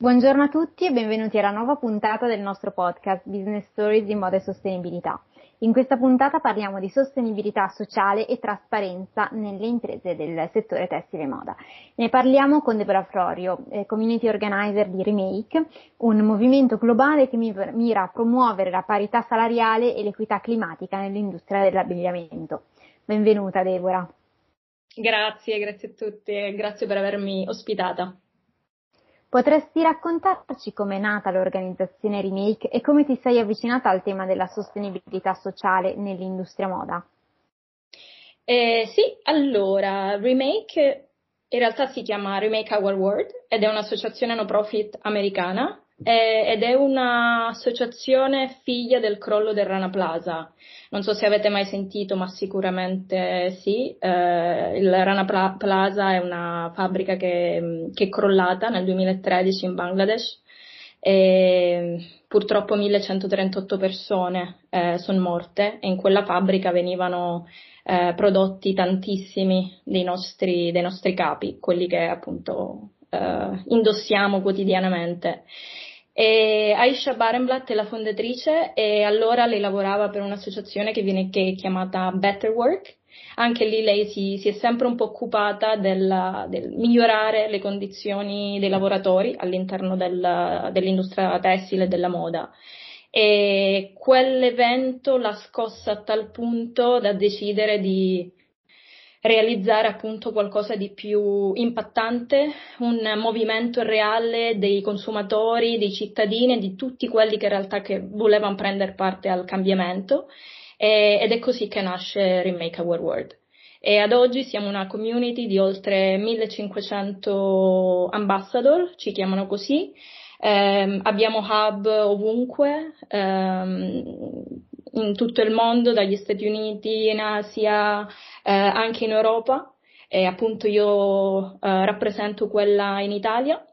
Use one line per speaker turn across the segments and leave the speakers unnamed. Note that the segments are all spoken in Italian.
Buongiorno a tutti e benvenuti alla nuova puntata del nostro podcast Business Stories di moda e sostenibilità. In questa puntata parliamo di sostenibilità sociale e trasparenza nelle imprese del settore tessile e moda. Ne parliamo con Deborah Florio, eh, community organizer di Remake, un movimento globale che mira a promuovere la parità salariale e l'equità climatica nell'industria dell'abbigliamento. Benvenuta Deborah.
Grazie, grazie a tutti e grazie per avermi ospitata.
Potresti raccontarci come è nata l'organizzazione Remake e come ti sei avvicinata al tema della sostenibilità sociale nell'industria moda?
Eh, sì, allora, Remake in realtà si chiama Remake Our World ed è un'associazione no profit americana eh, ed è un'associazione figlia del crollo del Rana Plaza. Non so se avete mai sentito, ma sicuramente sì. Eh, il Rana Plaza è una fabbrica che, che, è crollata nel 2013 in Bangladesh. E purtroppo 1138 persone eh, sono morte e in quella fabbrica venivano eh, prodotti tantissimi dei nostri, dei nostri capi, quelli che appunto eh, indossiamo quotidianamente. E Aisha Barenblatt è la fondatrice e allora lei lavorava per un'associazione che viene che chiamata Better Work. Anche lì lei si, si è sempre un po' occupata del, del, migliorare le condizioni dei lavoratori all'interno del, dell'industria tessile e della moda. E quell'evento l'ha scossa a tal punto da decidere di realizzare appunto qualcosa di più impattante, un movimento reale dei consumatori, dei cittadini e di tutti quelli che in realtà che volevano prendere parte al cambiamento e, ed è così che nasce Remake Our World. E ad oggi siamo una community di oltre 1500 ambassador, ci chiamano così, eh, abbiamo hub ovunque, ehm, in tutto il mondo, dagli Stati Uniti, in Asia, eh, anche in Europa. E appunto io eh, rappresento quella in Italia.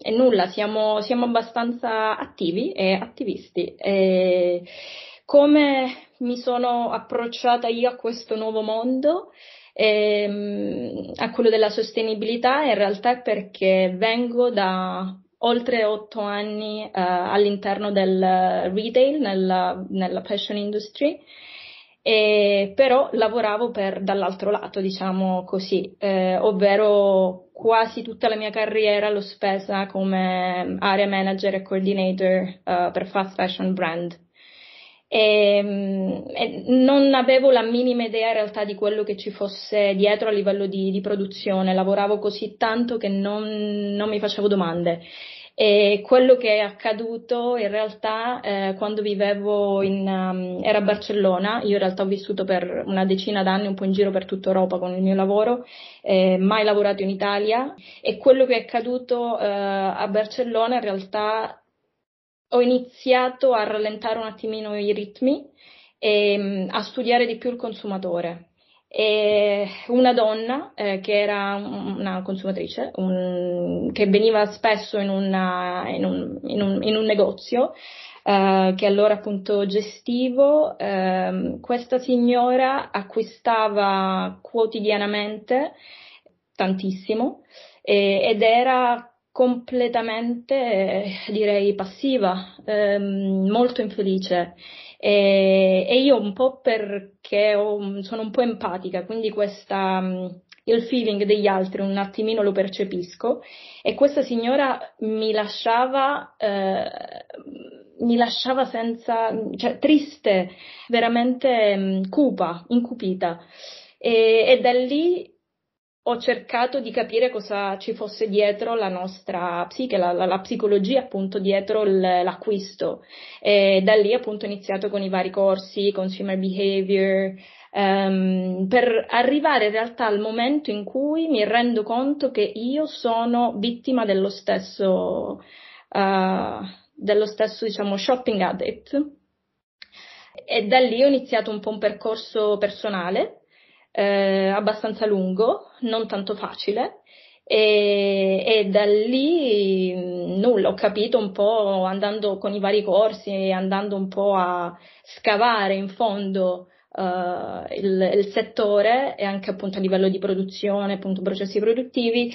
E nulla, siamo, siamo abbastanza attivi e attivisti. E come mi sono approcciata io a questo nuovo mondo? Ehm, a quello della sostenibilità in realtà è perché vengo da oltre otto anni uh, all'interno del retail, nella, nella fashion industry, e, però lavoravo per, dall'altro lato, diciamo così, eh, ovvero quasi tutta la mia carriera l'ho spesa come area manager e coordinator uh, per fast fashion brand. E, e, non avevo la minima idea in realtà di quello che ci fosse dietro a livello di, di produzione, lavoravo così tanto che non, non mi facevo domande. E quello che è accaduto in realtà eh, quando vivevo in, um, era a Barcellona, io in realtà ho vissuto per una decina d'anni un po' in giro per tutta Europa con il mio lavoro, eh, mai lavorato in Italia. E quello che è accaduto eh, a Barcellona in realtà ho iniziato a rallentare un attimino i ritmi e mm, a studiare di più il consumatore e una donna eh, che era una consumatrice, un, che veniva spesso in, una, in, un, in, un, in un, negozio eh, che allora appunto gestivo, eh, questa signora acquistava quotidianamente tantissimo ed era completamente, direi, passiva, ehm, molto infelice. E, e, io un po' perché ho, sono un po' empatica, quindi questa, mm, il feeling degli altri un attimino lo percepisco e questa signora mi lasciava, eh, mi lasciava senza, cioè triste, veramente mm, cupa, incupita. E, e da lì ho cercato di capire cosa ci fosse dietro la nostra psiche, la, la, la psicologia appunto dietro l'acquisto. E da lì appunto ho iniziato con i vari corsi, consumer behavior, um, per arrivare in realtà al momento in cui mi rendo conto che io sono vittima dello stesso, uh, dello stesso diciamo shopping addict. E da lì ho iniziato un po' un percorso personale eh, abbastanza lungo, non tanto facile. E, e, da lì nulla, ho capito un po' andando con i vari corsi, andando un po' a scavare in fondo uh, il, il, settore e anche appunto a livello di produzione, appunto processi produttivi.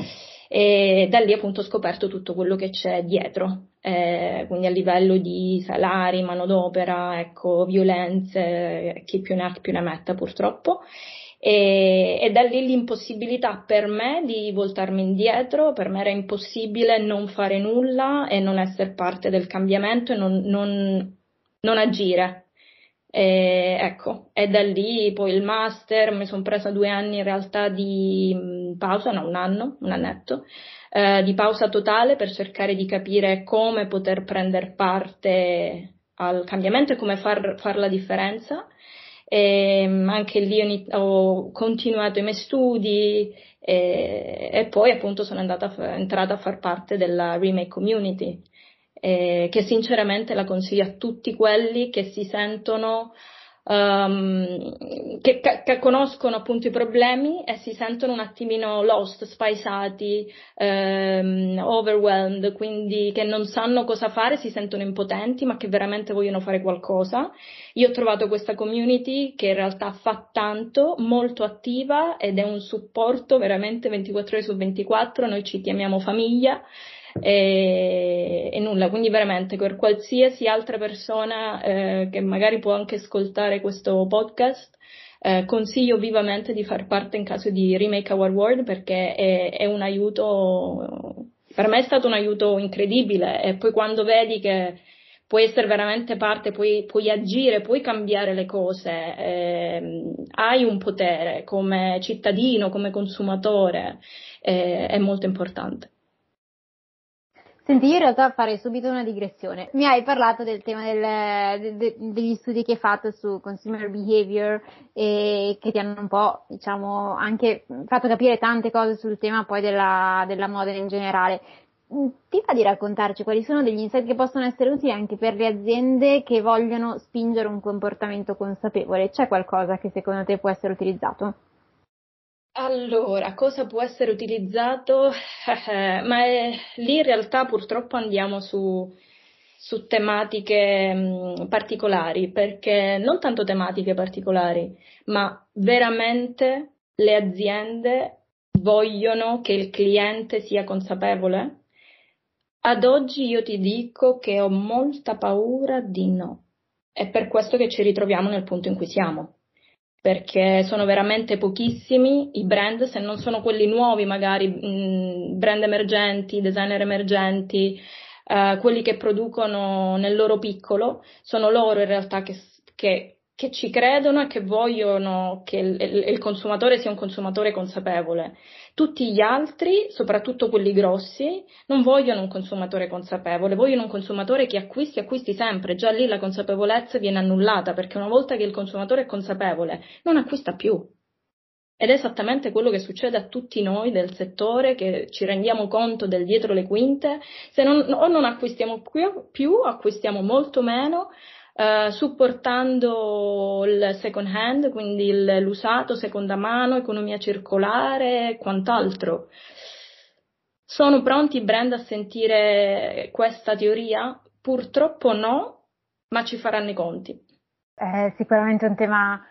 e da lì appunto ho scoperto tutto quello che c'è dietro, eh, quindi a livello di salari, manodopera, ecco, violenze, chi più ne ha più ne metta purtroppo. E, e, da lì l'impossibilità per me di voltarmi indietro, per me era impossibile non fare nulla e non essere parte del cambiamento e non, non, non agire. E, ecco, e da lì poi il master, mi sono presa due anni in realtà di mm, pausa, no, un anno, un annetto, eh, di pausa totale per cercare di capire come poter prendere parte al cambiamento e come far, far la differenza. E mm, anche lì ho continuato i miei studi e, e poi appunto sono andata, entrata a far parte della Remake Community eh, che sinceramente la consiglio a tutti quelli che si sentono Um, che, che, conoscono appunto i problemi e si sentono un attimino lost, spaesati, um, overwhelmed, quindi che non sanno cosa fare, si sentono impotenti, ma che veramente vogliono fare qualcosa. Io ho trovato questa community che in realtà fa tanto, molto attiva ed è un supporto veramente 24 ore su 24, noi ci chiamiamo famiglia e, e, nulla, quindi veramente per qualsiasi altra persona eh, che magari può anche ascoltare questo podcast, eh, consiglio vivamente di far parte in caso di Remake Our World perché è, è un aiuto, per me è stato un aiuto incredibile e poi quando vedi che puoi essere veramente parte, puoi, puoi agire, puoi cambiare le cose, eh, hai un potere come cittadino, come consumatore, eh, è molto importante.
Senti, io in realtà farei subito una digressione. Mi hai parlato del tema del, de, de, degli studi che hai fatto su consumer behavior e che ti hanno un po', diciamo, anche fatto capire tante cose sul tema poi della, della moda in generale. Ti va di raccontarci quali sono degli insight che possono essere utili anche per le aziende che vogliono spingere un comportamento consapevole? C'è qualcosa che secondo te può essere utilizzato?
Allora, cosa può essere utilizzato? Ma è, lì in realtà purtroppo andiamo su, su tematiche mh, particolari, perché non tanto tematiche particolari, ma veramente le aziende vogliono che il cliente sia consapevole? Ad oggi io ti dico che ho molta paura di no. È per questo che ci ritroviamo nel punto in cui siamo perché sono veramente pochissimi i brand, se non sono quelli nuovi magari, brand emergenti, designer emergenti, uh, quelli che producono nel loro piccolo, sono loro in realtà che, che, che ci credono e che vogliono che il, il consumatore sia un consumatore consapevole. Tutti gli altri, soprattutto quelli grossi, non vogliono un consumatore consapevole, vogliono un consumatore che acquisti, acquisti sempre. Già lì la consapevolezza viene annullata perché una volta che il consumatore è consapevole non acquista più. Ed è esattamente quello che succede a tutti noi del settore, che ci rendiamo conto del dietro le quinte. Se non, o non acquistiamo più, più acquistiamo molto meno, Uh, supportando il second hand, quindi il, l'usato, seconda mano, economia circolare e quant'altro. Sono pronti i brand a sentire questa teoria? Purtroppo no, ma ci faranno i conti.
È sicuramente un tema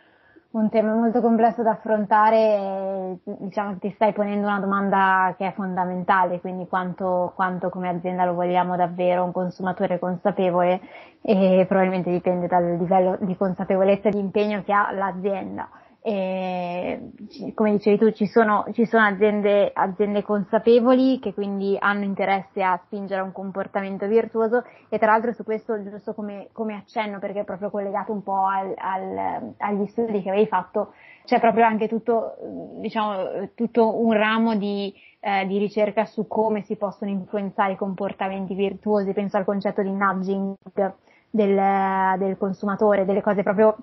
un tema molto complesso da affrontare diciamo che ti stai ponendo una domanda che è fondamentale, quindi quanto, quanto come azienda lo vogliamo davvero un consumatore consapevole e probabilmente dipende dal livello di consapevolezza e di impegno che ha l'azienda. E, come dicevi tu, ci sono, ci sono aziende, aziende, consapevoli che quindi hanno interesse a spingere a un comportamento virtuoso e tra l'altro su questo, giusto come, come accenno, perché è proprio collegato un po' al, al, agli studi che avevi fatto, c'è proprio anche tutto, diciamo, tutto un ramo di, eh, di ricerca su come si possono influenzare i comportamenti virtuosi, penso al concetto di nudging del, del consumatore, delle cose proprio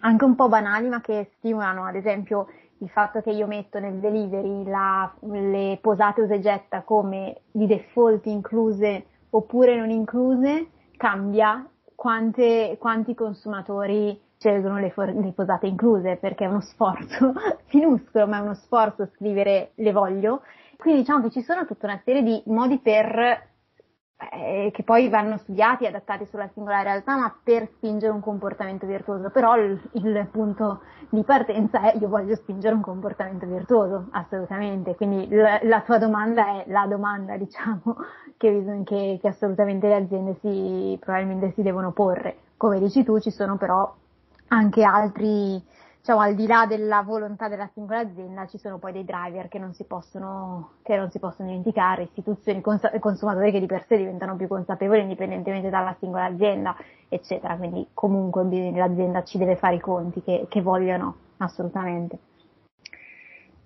anche un po' banali ma che stimolano, ad esempio il fatto che io metto nel delivery la, le posate usa e getta come di default incluse oppure non incluse cambia quante, quanti consumatori scelgono le, for- le, posate incluse perché è uno sforzo minuscolo ma è uno sforzo scrivere le voglio. Quindi diciamo che ci sono tutta una serie di modi per eh, che poi vanno studiati e adattati sulla singola realtà, ma per spingere un comportamento virtuoso. Però il, il, punto di partenza è io voglio spingere un comportamento virtuoso, assolutamente. Quindi la, la tua domanda è la domanda, diciamo, che, che, che assolutamente le aziende si, probabilmente si devono porre. Come dici tu, ci sono però anche altri diciamo, al di là della volontà della singola azienda, ci sono poi dei driver che non si possono, non si possono dimenticare, istituzioni, cons- consumatori che di per sé diventano più consapevoli indipendentemente dalla singola azienda, eccetera. Quindi comunque l'azienda ci deve fare i conti che, che vogliono, assolutamente.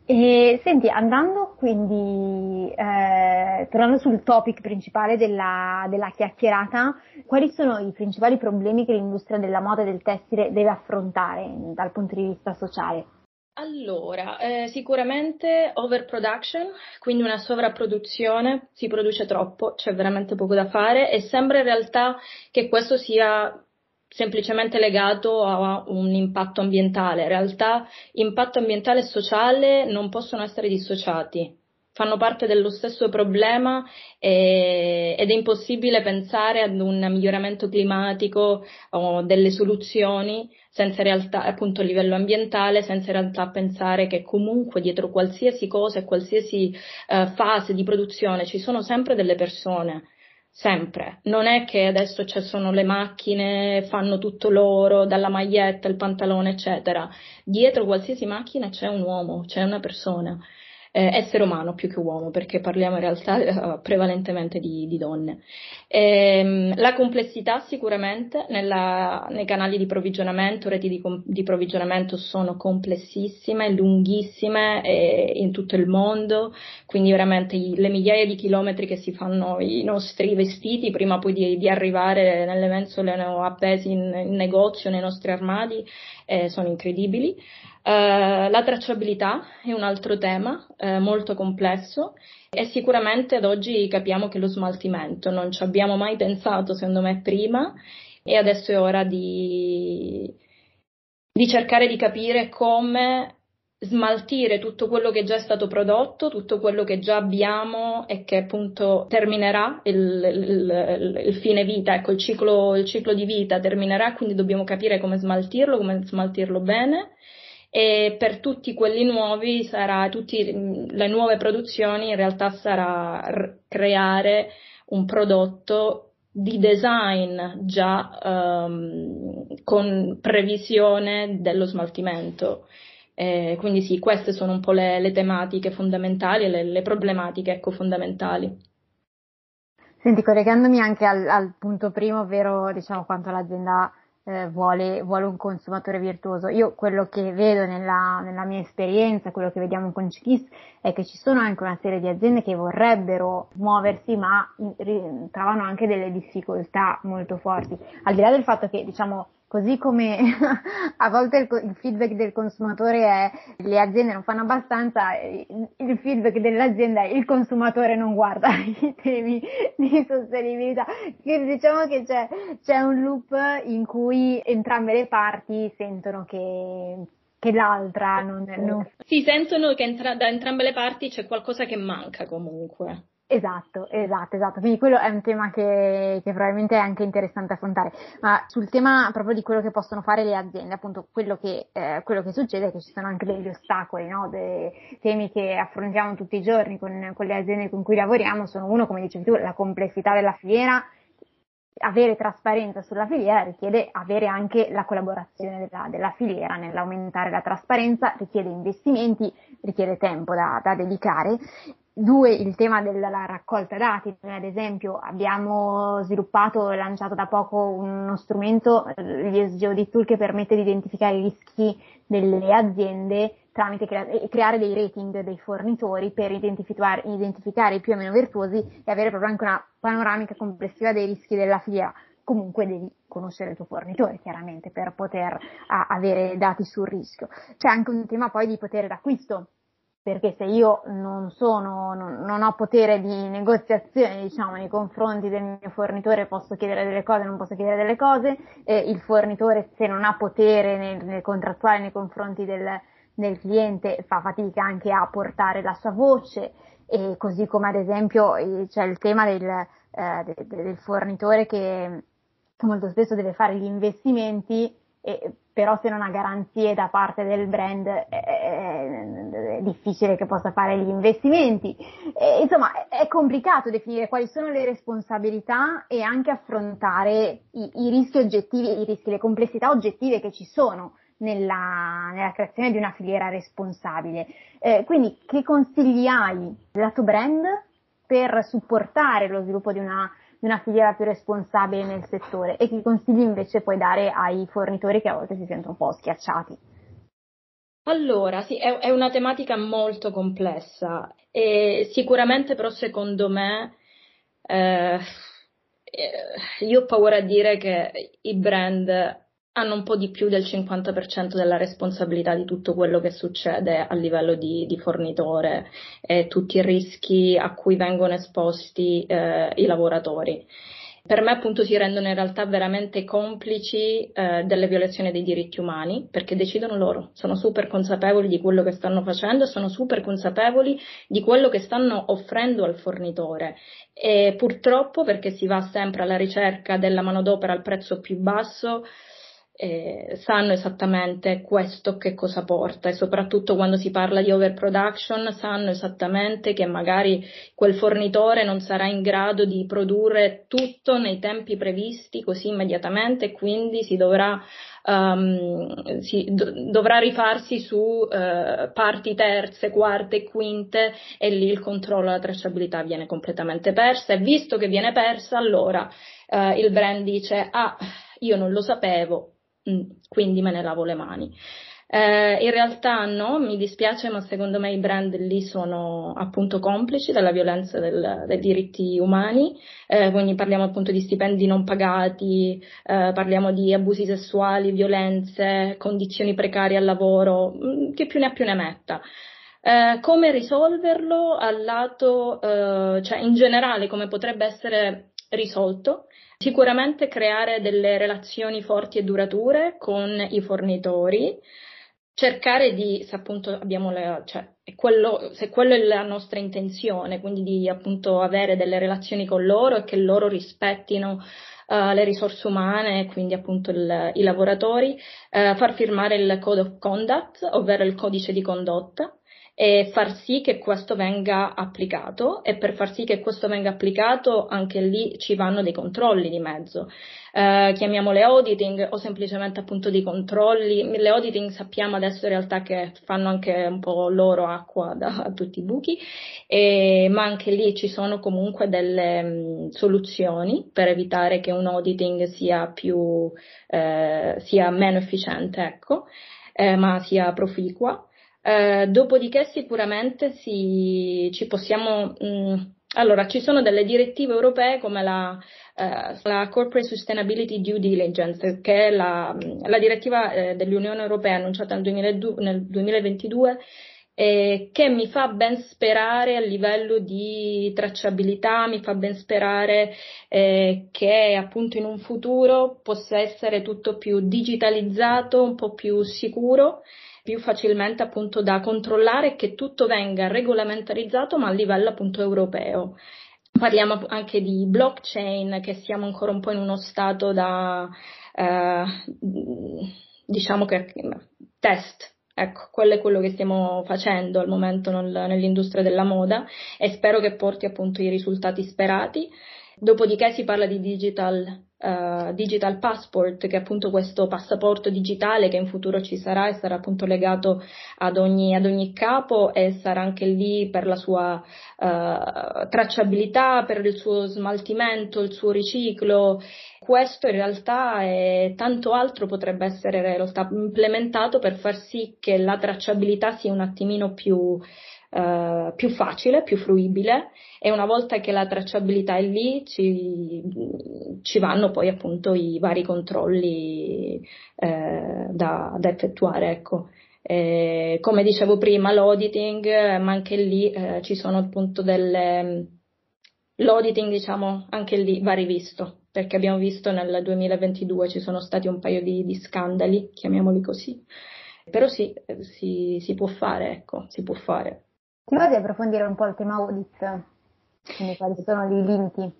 E senti, andando quindi, eh, tornando sul topic principale della, della, chiacchierata, quali sono i principali problemi che l'industria della moda e del tessile deve affrontare dal punto di vista sociale?
Allora, eh, sicuramente overproduction, quindi una sovrapproduzione, si produce troppo, c'è veramente poco da fare e sembra in realtà che questo sia semplicemente legato a un impatto ambientale. In realtà impatto ambientale e sociale non possono essere dissociati, fanno parte dello stesso problema e, ed è impossibile pensare ad un miglioramento climatico o delle soluzioni senza realtà, appunto a livello ambientale, senza in realtà pensare che comunque dietro qualsiasi cosa e qualsiasi uh, fase di produzione ci sono sempre delle persone sempre. Non è che adesso ci sono le macchine, fanno tutto loro, dalla maglietta, il pantalone, eccetera. Dietro qualsiasi macchina c'è un uomo, c'è una persona eh, essere umano più che uomo, perché parliamo in realtà eh, prevalentemente di, di donne. Ehm, la complessità sicuramente nella, nei canali di provvigionamento, reti di, di provvigionamento sono complessissime, lunghissime eh, in tutto il mondo, quindi veramente i, le migliaia di chilometri che si fanno i nostri vestiti prima poi di, di arrivare nelle mensole appesi in, in negozio, nei nostri armadi, eh, sono incredibili. Uh, la tracciabilità è un altro tema uh, molto complesso e sicuramente ad oggi capiamo che lo smaltimento non ci abbiamo mai pensato secondo me prima e adesso è ora di, di cercare di capire come smaltire tutto quello che già è stato prodotto, tutto quello che già abbiamo e che appunto terminerà il, il, il fine vita, ecco il ciclo, il ciclo di vita terminerà, quindi dobbiamo capire come smaltirlo, come smaltirlo bene e per tutti quelli nuovi sarà, tutte le nuove produzioni in realtà sarà creare un prodotto di design già um, con previsione dello smaltimento. Eh, quindi sì, queste sono un po' le, le tematiche fondamentali, le, le problematiche ecco, fondamentali.
Senti, collegandomi anche al, al punto primo, ovvero diciamo quanto l'azienda eh, vuole, vuole, un consumatore virtuoso. Io quello che vedo nella, nella mia esperienza, quello che vediamo con Chiquis, è che ci sono anche una serie di aziende che vorrebbero muoversi ma trovano anche delle difficoltà molto forti. Al di là del fatto che diciamo Così come a volte il, il, feedback del consumatore è le aziende non fanno abbastanza, il feedback dell'azienda è il consumatore non guarda i temi di sostenibilità. Quindi diciamo che c'è, c'è un loop in cui entrambe le parti sentono che che l'altra non, non...
Si sentono che entra- da entrambe le parti c'è qualcosa che manca comunque.
Esatto, esatto, esatto. Quindi quello è un tema che, che, probabilmente è anche interessante affrontare. Ma sul tema proprio di quello che possono fare le aziende, appunto quello che, eh, quello che succede è che ci sono anche degli ostacoli, no? dei temi che affrontiamo tutti i giorni con, con le aziende con cui lavoriamo sono uno, come dicevi tu, la complessità della filiera avere trasparenza sulla filiera richiede avere anche la collaborazione della, della, filiera nell'aumentare la trasparenza, richiede investimenti, richiede tempo da, da dedicare Due, il tema della raccolta dati. Noi ad esempio abbiamo sviluppato e lanciato da poco uno strumento, gli SGOD Tool, che permette di identificare i rischi delle aziende tramite crea- creare dei rating dei fornitori per identificare, identificare i più o meno virtuosi e avere proprio anche una panoramica complessiva dei rischi della filiera. Comunque devi conoscere il tuo fornitore chiaramente per poter a, avere dati sul rischio. C'è anche un tema poi di potere d'acquisto perché se io non sono, non, non, ho potere di negoziazione, diciamo, nei confronti del mio fornitore, posso chiedere delle cose, non posso chiedere delle cose, eh, il fornitore se non ha potere nel, nel contrattuale nei confronti del, del, cliente fa fatica anche a portare la sua voce, e così come ad esempio c'è il tema del, eh, de, de, del fornitore che, che molto spesso deve fare gli investimenti e, però se non ha garanzie da parte del brand è, è, difficile che possa fare gli investimenti. E, insomma, è complicato definire quali sono le responsabilità e anche affrontare i, i rischi oggettivi, i rischi, le complessità oggettive che ci sono nella, nella creazione di una filiera responsabile. Eh, quindi che consigli hai lato brand per supportare lo sviluppo di una di una filiera più responsabile nel settore e che consigli invece puoi dare ai fornitori che a volte si sentono un po' schiacciati?
Allora, sì, è, è una tematica molto complessa e sicuramente però secondo me eh, eh io ho paura a dire che i brand hanno un po' di più del 50% della responsabilità di tutto quello che succede a livello di, di fornitore e tutti i rischi a cui vengono esposti eh, i lavoratori. Per me appunto si rendono in realtà veramente complici eh, delle violazioni dei diritti umani perché decidono loro, sono super consapevoli di quello che stanno facendo, sono super consapevoli di quello che stanno offrendo al fornitore e purtroppo perché si va sempre alla ricerca della manodopera al prezzo più basso, eh, sanno esattamente questo che cosa porta. E soprattutto quando si parla di overproduction sanno esattamente che magari quel fornitore non sarà in grado di produrre tutto nei tempi previsti così immediatamente e quindi si dovrà Um, si, do, dovrà rifarsi su uh, parti terze, quarte e quinte e lì il controllo e la tracciabilità viene completamente persa e visto che viene persa allora uh, il brand dice ah io non lo sapevo quindi me ne lavo le mani. Eh, in realtà no, mi dispiace, ma secondo me i brand lì sono appunto complici della violenza del, dei diritti umani, eh, quindi parliamo appunto di stipendi non pagati, eh, parliamo di abusi sessuali, violenze, condizioni precarie al lavoro, mm, che più ne ha più ne metta. Eh, come risolverlo al lato, eh, cioè in generale come potrebbe essere risolto? Sicuramente creare delle relazioni forti e durature con i fornitori, cercare di, se appunto abbiamo le, cioè, quello, se quello è la nostra intenzione, quindi di appunto avere delle relazioni con loro e che loro rispettino uh, le risorse umane, quindi appunto il, i lavoratori, uh, far firmare il Code of Conduct, ovvero il codice di condotta, e far sì che questo venga applicato e per far sì che questo venga applicato anche lì ci vanno dei controlli di mezzo. Eh, chiamiamole auditing o semplicemente appunto dei controlli. Le auditing sappiamo adesso in realtà che fanno anche un po' loro acqua da tutti i buchi, e, ma anche lì ci sono comunque delle mh, soluzioni per evitare che un auditing sia più, eh, sia meno efficiente, ecco, eh, ma sia proficua. Eh, dopodiché sicuramente si, ci possiamo... Mh, mm, allora, ci sono delle direttive europee come la, eh, la Corporate Sustainability Due Diligence, che è la, la direttiva eh, dell'Unione Europea annunciata nel, 2002, nel 2022 eh, che mi fa ben sperare a livello di tracciabilità, mi fa ben sperare eh, che appunto in un futuro possa essere tutto più digitalizzato, un po' più sicuro più facilmente appunto da controllare e che tutto venga regolamentarizzato ma a livello appunto europeo. Parliamo anche di blockchain, che siamo ancora un po' in uno stato da, eh, diciamo che test, Ecco, quello è quello che stiamo facendo al momento nel, nell'industria della moda e spero che porti appunto i risultati sperati. Dopodiché si parla di digital uh, Digital Passport, che è appunto questo passaporto digitale che in futuro ci sarà e sarà appunto legato ad ogni, ad ogni capo e sarà anche lì per la sua uh, tracciabilità, per il suo smaltimento, il suo riciclo. Questo in realtà e tanto altro potrebbe essere in realtà implementato per far sì che la tracciabilità sia un attimino più uh, più facile, più fruibile e una volta che la tracciabilità è lì ci, ci vanno poi appunto i vari controlli eh, da, da, effettuare. Ecco. Eh, come dicevo prima, l'auditing, ma anche lì eh, ci sono appunto delle... L'auditing, diciamo, anche lì va rivisto, perché abbiamo visto nel 2022 ci sono stati un paio di, di scandali, chiamiamoli così. Però sì, si, si può fare, ecco, si può fare.
Ti va di approfondire un po' il tema audit? Quindi quali sono i limiti?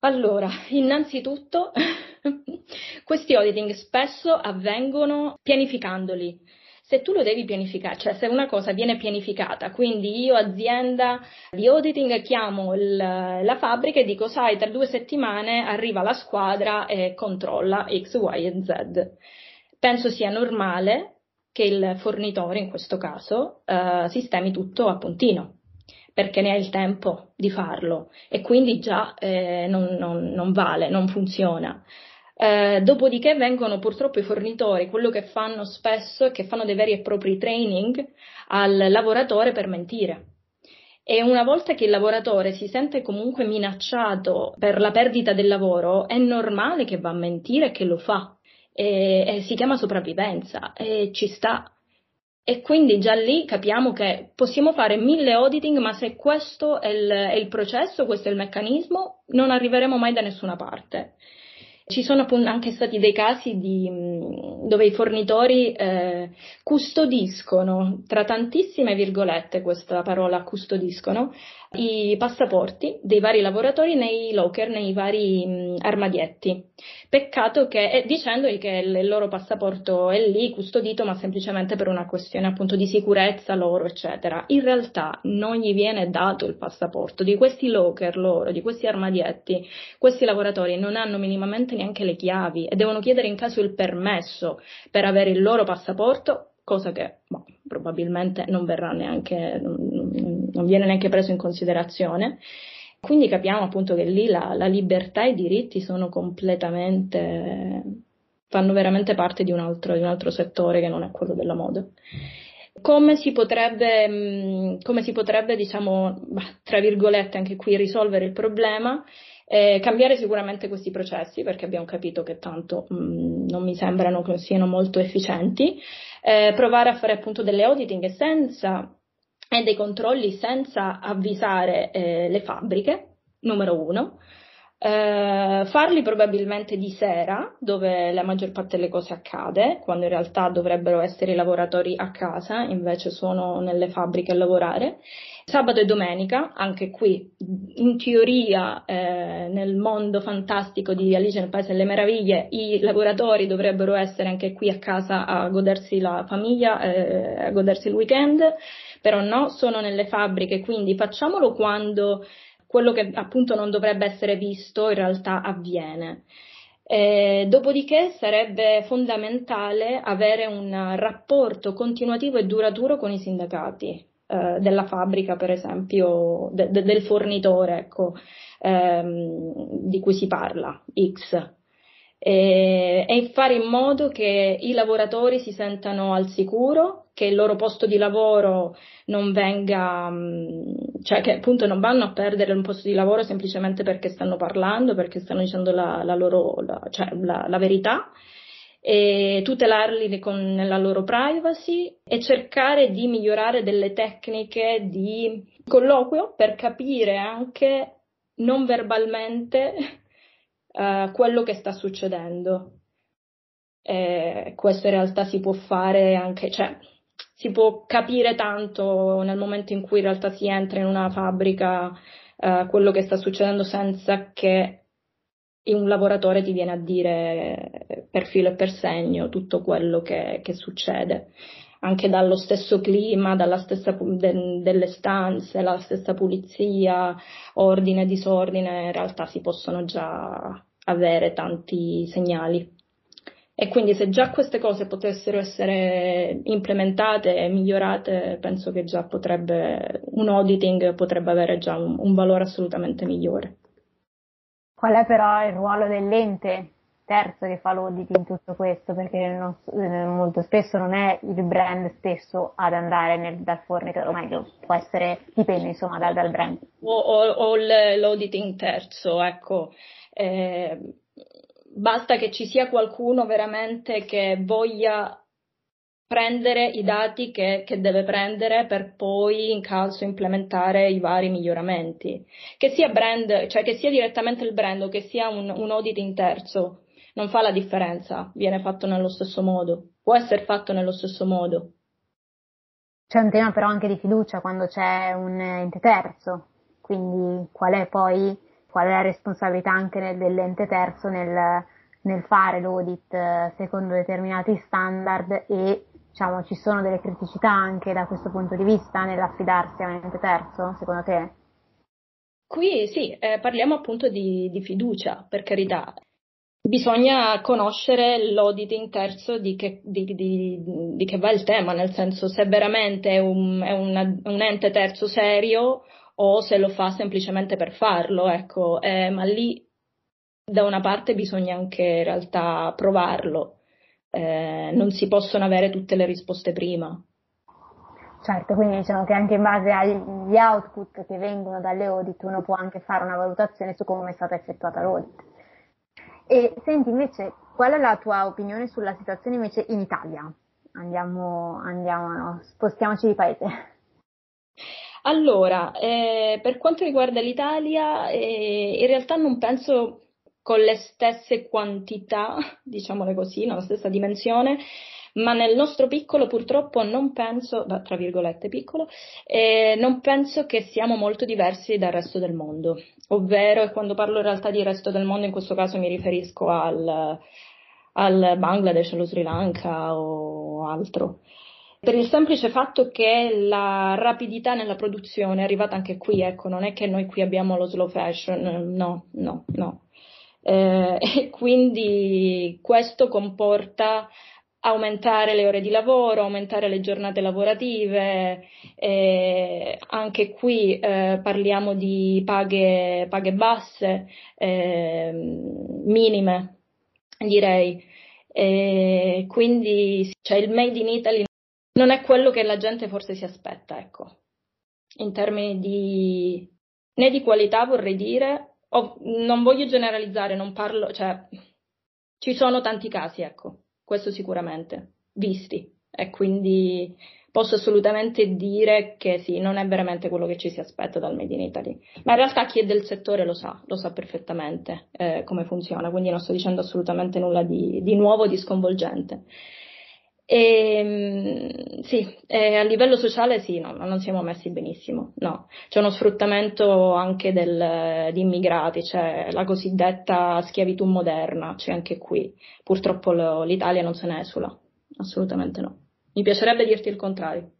Allora, innanzitutto, questi auditing spesso avvengono pianificandoli. Se tu lo devi pianificare, cioè se una cosa viene pianificata, quindi io azienda di auditing chiamo il, la fabbrica e dico sai tra due settimane arriva la squadra e controlla X, Y e Z. Penso sia normale che il fornitore in questo caso eh, sistemi tutto a puntino perché ne ha il tempo di farlo e quindi già eh, non, non, non, vale, non funziona. Eh, dopodiché vengono purtroppo i fornitori, quello che fanno spesso è che fanno dei veri e propri training al lavoratore per mentire. E una volta che il lavoratore si sente comunque minacciato per la perdita del lavoro, è normale che va a mentire e che lo fa. E, e si chiama sopravvivenza e ci sta e quindi già lì capiamo che possiamo fare mille auditing, ma se questo è il, è il processo, questo è il meccanismo, non arriveremo mai da nessuna parte. Ci sono anche stati dei casi di, dove i fornitori eh, custodiscono, tra tantissime virgolette questa parola custodiscono, i passaporti dei vari lavoratori nei locker, nei vari mh, armadietti. Peccato che, eh, dicendogli che il loro passaporto è lì custodito, ma semplicemente per una questione appunto di sicurezza loro, eccetera. In realtà non gli viene dato il passaporto di questi locker loro, di questi armadietti. Questi lavoratori non hanno minimamente neanche le chiavi e devono chiedere in caso il permesso per avere il loro passaporto cosa che boh, probabilmente non verrà neanche, non, viene neanche preso in considerazione. Quindi capiamo appunto che lì la, la come e i diritti sono completamente, fanno veramente parte di un, altro, di un altro settore che non è quello della moda. Come si potrebbe, come si potrebbe diciamo, tra virgolette, anche qui risolvere il problema? Eh, cambiare sicuramente questi processi perché abbiamo capito che tanto mh, non mi sembrano che siano molto efficienti, eh, provare a fare appunto delle auditing senza e dei controlli senza avvisare eh, le fabbriche, numero uno, eh, farli probabilmente di sera, dove la maggior parte delle cose accade, quando in realtà dovrebbero essere i lavoratori a casa, invece sono nelle fabbriche a lavorare. Sabato e domenica, anche qui, in teoria, eh, nel mondo fantastico di Alice nel Paese delle Meraviglie, i lavoratori dovrebbero essere anche qui a casa a godersi la famiglia, eh, a godersi il weekend, però no, sono nelle fabbriche, quindi facciamolo quando quello che appunto non dovrebbe essere visto in realtà avviene. Eh, dopodiché sarebbe fondamentale avere un rapporto continuativo e duraturo con i sindacati eh, della fabbrica, per esempio, de- de- del fornitore ecco, ehm, di cui si parla, X. E, e fare in modo che i lavoratori si sentano al sicuro che il loro posto di lavoro non venga, mm, cioè che appunto non vanno a perdere un posto di lavoro semplicemente perché stanno parlando, perché stanno dicendo la, la loro, la, cioè la, la verità e tutelarli con la loro privacy e cercare di migliorare delle tecniche di colloquio per capire anche non verbalmente uh, quello che sta succedendo. Eh, questo in realtà si può fare anche, cioè, si può capire tanto nel momento in cui in realtà si entra in una fabbrica eh, quello che sta succedendo senza che un lavoratore ti viene a dire per filo e per segno tutto quello che, che succede, anche dallo stesso clima, dalla stessa de, delle stanze, la stessa pulizia, ordine e disordine, in realtà si possono già avere tanti segnali. E quindi se già queste cose potessero essere implementate e migliorate, penso che già potrebbe, un auditing potrebbe avere già un, un valore assolutamente migliore.
Qual è però il ruolo dell'ente terzo che fa l'audit in tutto questo? Perché non, eh, molto spesso non è il brand stesso ad andare nel, dal fornitore, o meglio, può essere, dipende insomma dal, dal brand.
O, o, o l'auditing terzo, ecco. Eh, basta che ci sia qualcuno veramente che voglia prendere i dati che, che, deve prendere per poi in caso implementare i vari miglioramenti. Che sia brand, cioè che sia direttamente il brand o che sia un, un audit in terzo, non fa la differenza, viene fatto nello stesso modo, può essere fatto nello stesso modo.
C'è un tema però anche di fiducia quando c'è un ente terzo, quindi qual è poi qual è la responsabilità anche nel, dell'ente terzo nel, nel fare l'audit eh, secondo determinati standard e diciamo, ci sono delle criticità anche da questo punto di vista nell'affidarsi a un ente terzo, secondo te?
Qui sì, eh, parliamo appunto di, di, fiducia, per carità. Bisogna conoscere l'auditing terzo di che, di, di che, va il tema, nel senso se veramente è, un, è una, un ente terzo serio o se lo fa semplicemente per farlo, ecco, eh, ma lì da una parte bisogna anche in realtà provarlo, eh, non si possono avere tutte le risposte prima.
Certo, quindi diciamo che anche in base agli output che vengono dalle audit uno può anche fare una valutazione su come è stata effettuata l'audit. E senti invece, qual è la tua opinione sulla situazione invece in Italia? Andiamo, andiamo, spostiamoci di paese.
Allora, eh, per quanto riguarda l'Italia, eh, in realtà non penso con le stesse quantità, diciamole così, no, la stessa dimensione, ma nel nostro piccolo purtroppo non penso, tra virgolette piccolo, eh, non penso che siamo molto diversi dal resto del mondo, ovvero, e quando parlo in realtà di resto del mondo in questo caso mi riferisco al, al Bangladesh, allo Sri Lanka o altro. Per il semplice fatto che la rapidità nella produzione è arrivata anche qui, ecco, non è che noi qui abbiamo lo slow fashion, no, no, no. Eh, e quindi questo comporta aumentare le ore di lavoro, aumentare le giornate lavorative, eh, anche qui eh, parliamo di paghe, paghe basse, eh, minime direi. quindi cioè, il Made in Italy non è quello che la gente forse si aspetta, ecco, in termini di né di qualità vorrei dire, o, non voglio generalizzare, non parlo, cioè ci sono tanti casi, ecco questo sicuramente, visti. E quindi posso assolutamente dire che sì, non è veramente quello che ci si aspetta dal Made in Italy. Ma in realtà chi è del settore lo sa, lo sa perfettamente eh, come funziona, quindi non sto dicendo assolutamente nulla di, di nuovo, di sconvolgente. E, ehm, sì, eh, a livello sociale sì, no, non siamo messi benissimo, no. C'è uno sfruttamento anche del, di immigrati, c'è la cosiddetta schiavitù moderna, c'è anche qui. Purtroppo lo, l'Italia non se ne esula, assolutamente no. Mi piacerebbe dirti il contrario.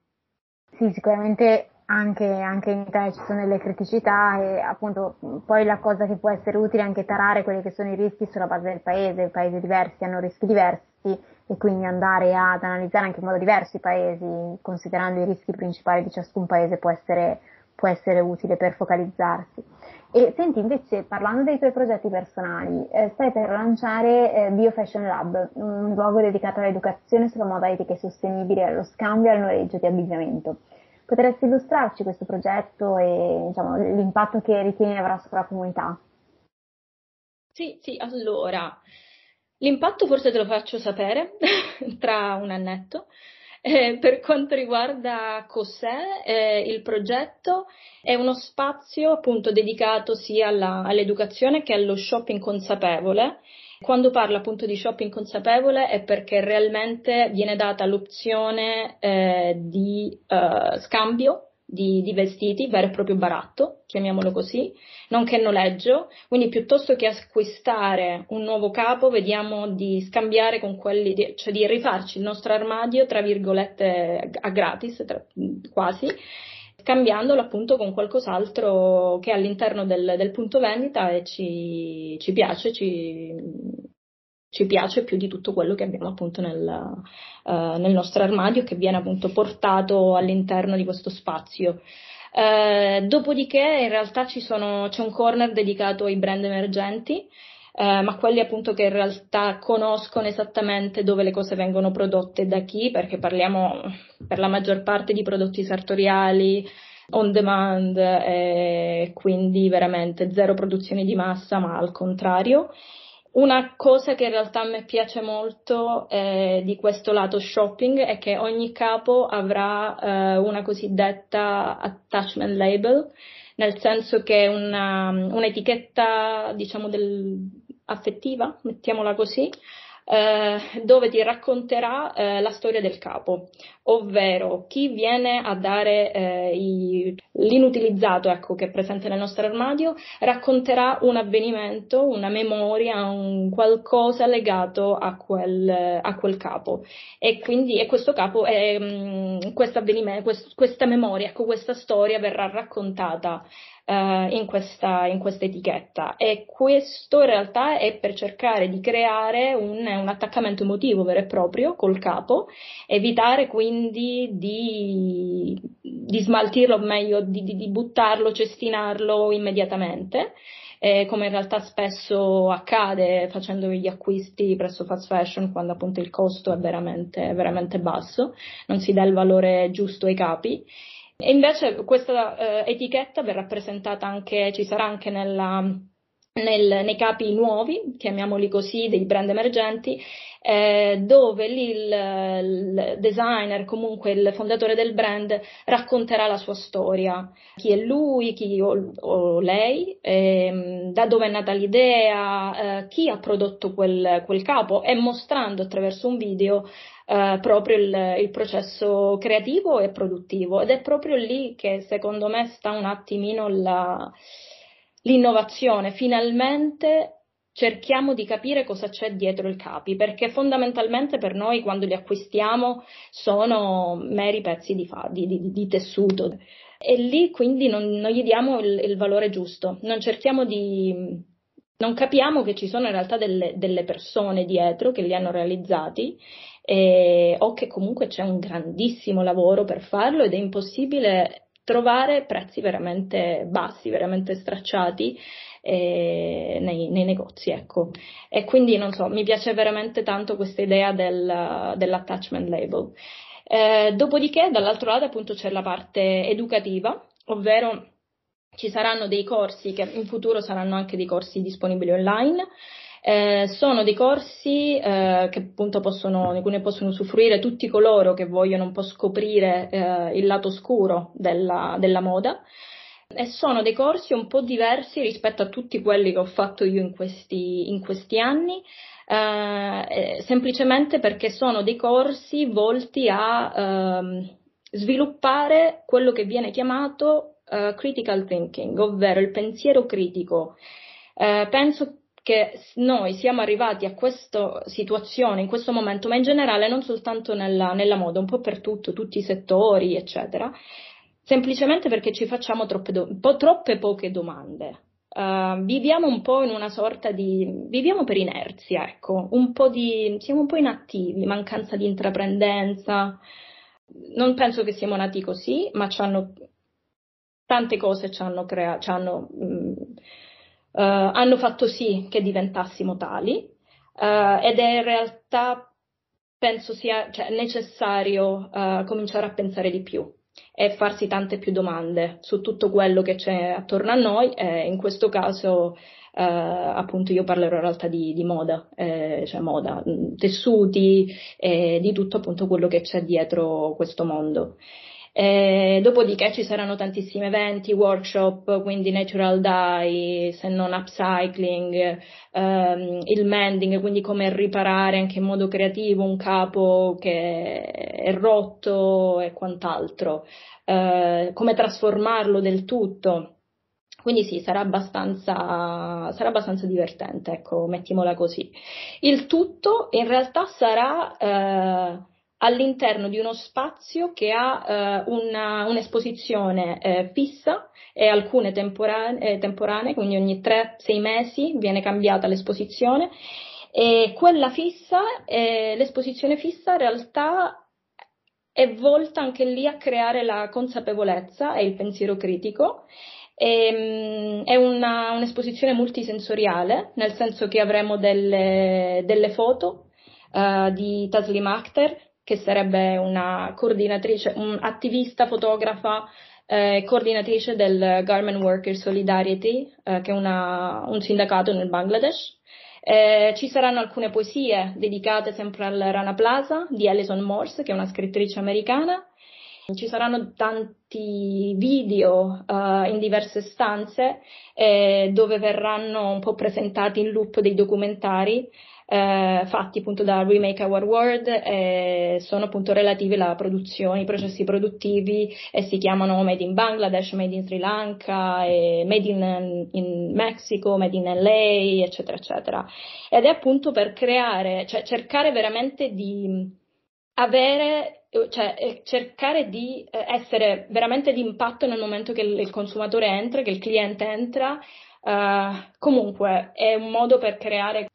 Sì, sicuramente anche, anche, in Italia ci sono delle criticità e appunto poi la cosa che può essere utile è anche tarare quelli che sono i rischi sulla base del paese, paesi diversi hanno rischi diversi e quindi andare ad analizzare anche in modo diverso i paesi, considerando i rischi principali di ciascun paese può essere, può essere utile per focalizzarsi. E senti, invece, parlando dei tuoi progetti personali, eh, stai per lanciare eh, Bio Fashion Lab, un luogo dedicato all'educazione sulla moda etica e sostenibile, allo scambio e al noleggio di abbigliamento. Potresti illustrarci questo progetto e diciamo, l'impatto che ritieni avrà sulla comunità?
Sì, sì, allora, L'impatto forse te lo faccio sapere tra un annetto. Eh, per quanto riguarda cos'è eh, il progetto, è uno spazio appunto dedicato sia alla, all'educazione che allo shopping consapevole. Quando parlo appunto di shopping consapevole è perché realmente viene data l'opzione eh, di eh, scambio di, di, vestiti, vero e proprio baratto, chiamiamolo così, nonché noleggio, quindi piuttosto che acquistare un nuovo capo vediamo di scambiare con quelli, di, cioè di rifarci il nostro armadio, tra virgolette, a gratis, tra, quasi, scambiandolo appunto con qualcos'altro che è all'interno del, del punto vendita e ci, ci piace, ci, ci piace più di tutto quello che abbiamo appunto nel, uh, nel nostro armadio che viene appunto portato all'interno di questo spazio. Uh, dopodiché in realtà sono, c'è un corner dedicato ai brand emergenti, uh, ma quelli appunto che in realtà conoscono esattamente dove le cose vengono prodotte da chi, perché parliamo per la maggior parte di prodotti sartoriali, on demand, e quindi veramente zero produzioni di massa, ma al contrario. Una cosa che in realtà a me piace molto eh, di questo lato shopping è che ogni capo avrà eh, una cosiddetta attachment label, nel senso che una, un'etichetta, diciamo, del, affettiva, mettiamola così, eh, dove ti racconterà eh, la storia del capo, ovvero chi viene a dare eh, i, l'inutilizzato ecco, che è presente nel nostro armadio, racconterà un avvenimento, una memoria, un qualcosa legato a quel, a quel capo. E quindi e questo capo, mm, quest, questa memoria, ecco, questa storia verrà raccontata uh, in, questa, in, questa, etichetta e questo in realtà è per cercare di creare un, un attaccamento emotivo vero e proprio col capo, evitare quindi di, di smaltirlo, o meglio di, di, di buttarlo, cestinarlo immediatamente. Eh, come in realtà spesso accade facendo gli acquisti presso fast fashion quando appunto il costo è veramente, veramente basso, non si dà il valore giusto ai capi e invece questa eh, etichetta verrà presentata anche, ci sarà anche nella, nel, nei capi nuovi, chiamiamoli così, dei brand emergenti, eh, dove il, il, designer, comunque il fondatore del brand, racconterà la sua storia, chi è lui, chi o, o lei, eh, da dove è nata l'idea, eh, chi ha prodotto quel, quel capo e mostrando attraverso un video eh, proprio il, il, processo creativo e produttivo. Ed è proprio lì che secondo me sta un attimino la, l'innovazione. Finalmente cerchiamo di capire cosa c'è dietro il capi, perché fondamentalmente per noi quando li acquistiamo sono meri pezzi di, fa, di, di, di tessuto. E lì quindi non, non gli diamo il, il, valore giusto, non cerchiamo di, non capiamo che ci sono in realtà delle, delle persone dietro che li hanno realizzati eh, o che comunque c'è un grandissimo lavoro per farlo ed è impossibile trovare prezzi veramente bassi, veramente stracciati eh, nei, nei, negozi, ecco. E quindi non so, mi piace veramente tanto questa idea del, dell'attachment label. Eh, dopodiché, dall'altro lato, appunto, c'è la parte educativa, ovvero ci saranno dei corsi che in futuro saranno anche dei corsi disponibili online eh, sono dei corsi eh, che appunto possono, di cui ne possono usufruire tutti coloro che vogliono un po' scoprire eh, il lato scuro della, della moda e sono dei corsi un po' diversi rispetto a tutti quelli che ho fatto io in questi, in questi anni, eh, semplicemente perché sono dei corsi volti a ehm, sviluppare quello che viene chiamato uh, critical thinking, ovvero il pensiero critico. Uh, penso che noi siamo arrivati a questa situazione, in questo momento, ma in generale non soltanto nella, nella moda, un po' per tutto, tutti i settori, eccetera, semplicemente perché ci facciamo troppe, do- po- troppe poche domande. Uh, viviamo un po' in una sorta di. viviamo per inerzia, ecco, un po' di. siamo un po' inattivi, mancanza di intraprendenza. Non penso che siamo nati così, ma ci hanno, tante cose ci hanno creato, ci hanno mh, hanno fatto sì che diventassimo tali uh, ed è in realtà penso sia cioè, necessario uh, cominciare a pensare di più e farsi tante più domande su tutto quello che c'è attorno a noi e in questo caso Uh, appunto io parlerò in realtà di, di moda, eh, cioè moda, tessuti e di tutto appunto quello che c'è dietro questo mondo. Eh, dopodiché ci saranno tantissimi eventi, workshop, quindi natural dye, se non upcycling, ehm, il mending, quindi come riparare anche in modo creativo un capo che è rotto e quant'altro, eh, come trasformarlo del tutto. Quindi sì, sarà abbastanza, sarà abbastanza divertente, ecco, mettiamola così. Il tutto in realtà sarà eh, all'interno di uno spazio che ha eh, una, un'esposizione eh, fissa e alcune temporanee, eh, temporanee, quindi ogni 3-6 mesi viene cambiata l'esposizione e quella fissa, eh, l'esposizione fissa in realtà è volta anche lì a creare la consapevolezza e il pensiero critico. E, ehm, è una, un'esposizione multisensoriale, nel senso che avremo delle, delle foto uh, di Taslim Akhter, che sarebbe una coordinatrice, un'attivista fotografa eh, coordinatrice del Garment Workers Solidarity, eh, che è una, un sindacato nel Bangladesh. Eh, ci saranno alcune poesie dedicate sempre al Rana Plaza di Alison Morse, che è una scrittrice americana. Ci saranno tanti video uh, in diverse stanze eh, dove verranno un po' presentati in loop dei documentari eh, fatti appunto da Remake Our World eh, sono appunto relativi alla produzione, ai processi produttivi e si chiamano Made in Bangladesh, Made in Sri Lanka, Made in, in Mexico, Made in LA, eccetera, eccetera. Ed è appunto per creare, cioè cercare veramente di avere cioè eh, cercare di eh, essere veramente di impatto nel momento che il consumatore entra, che il cliente entra. Uh, comunque è un modo per creare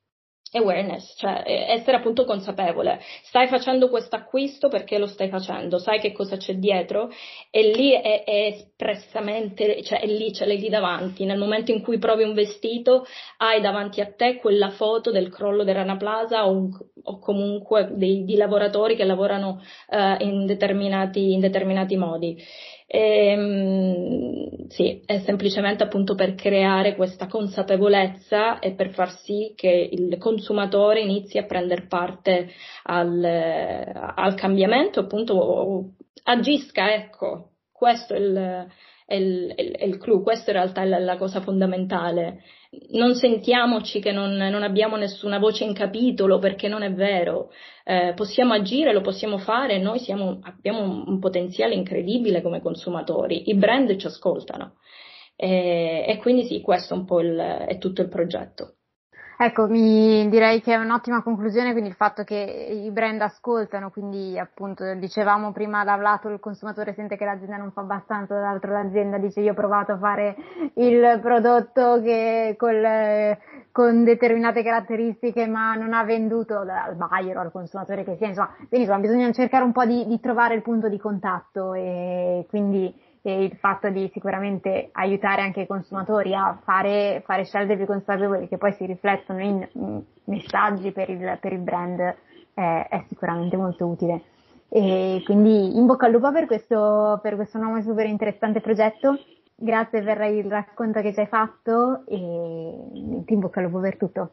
awareness, cioè essere appunto consapevole. Stai facendo questo acquisto perché lo stai facendo, sai che cosa c'è dietro e lì è, è espressamente, cioè è lì, ce l'hai lì davanti. Nel momento in cui provi un vestito, hai davanti a te quella foto del crollo del Rana Plaza o, o comunque dei, di lavoratori che lavorano uh, in, determinati, in determinati modi. E, ehm, sì, è semplicemente appunto per creare questa consapevolezza e per far sì che il consumatore inizi a prendere parte al, al cambiamento, appunto agisca, ecco, questo è il, è il, è il clou, questa in realtà è la, la cosa fondamentale. Non sentiamoci che non, non, abbiamo nessuna voce in capitolo perché non è vero. Eh, possiamo agire, lo possiamo fare, noi siamo, abbiamo un, un, potenziale incredibile come consumatori, i brand ci ascoltano. E, e quindi sì, questo è un po' il, è tutto il progetto.
Ecco, mi direi che è un'ottima conclusione, quindi il fatto che i brand ascoltano, quindi appunto dicevamo prima da un lato il consumatore sente che l'azienda non fa abbastanza, dall'altro l'azienda dice io ho provato a fare il prodotto che col, con determinate caratteristiche ma non ha venduto al buyer o al consumatore che sia, insomma, quindi insomma, bisogna cercare un po' di, di trovare il punto di contatto e quindi e il fatto di sicuramente aiutare anche i consumatori a fare, fare scelte più consapevoli che poi si riflettono in, messaggi per il, per il brand è, è, sicuramente molto utile. E quindi in bocca al lupo per questo, per questo nuovo e super interessante progetto. Grazie per il racconto che ci hai fatto e in bocca al lupo per tutto.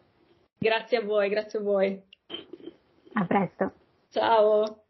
Grazie a voi, grazie a voi.
A presto.
Ciao.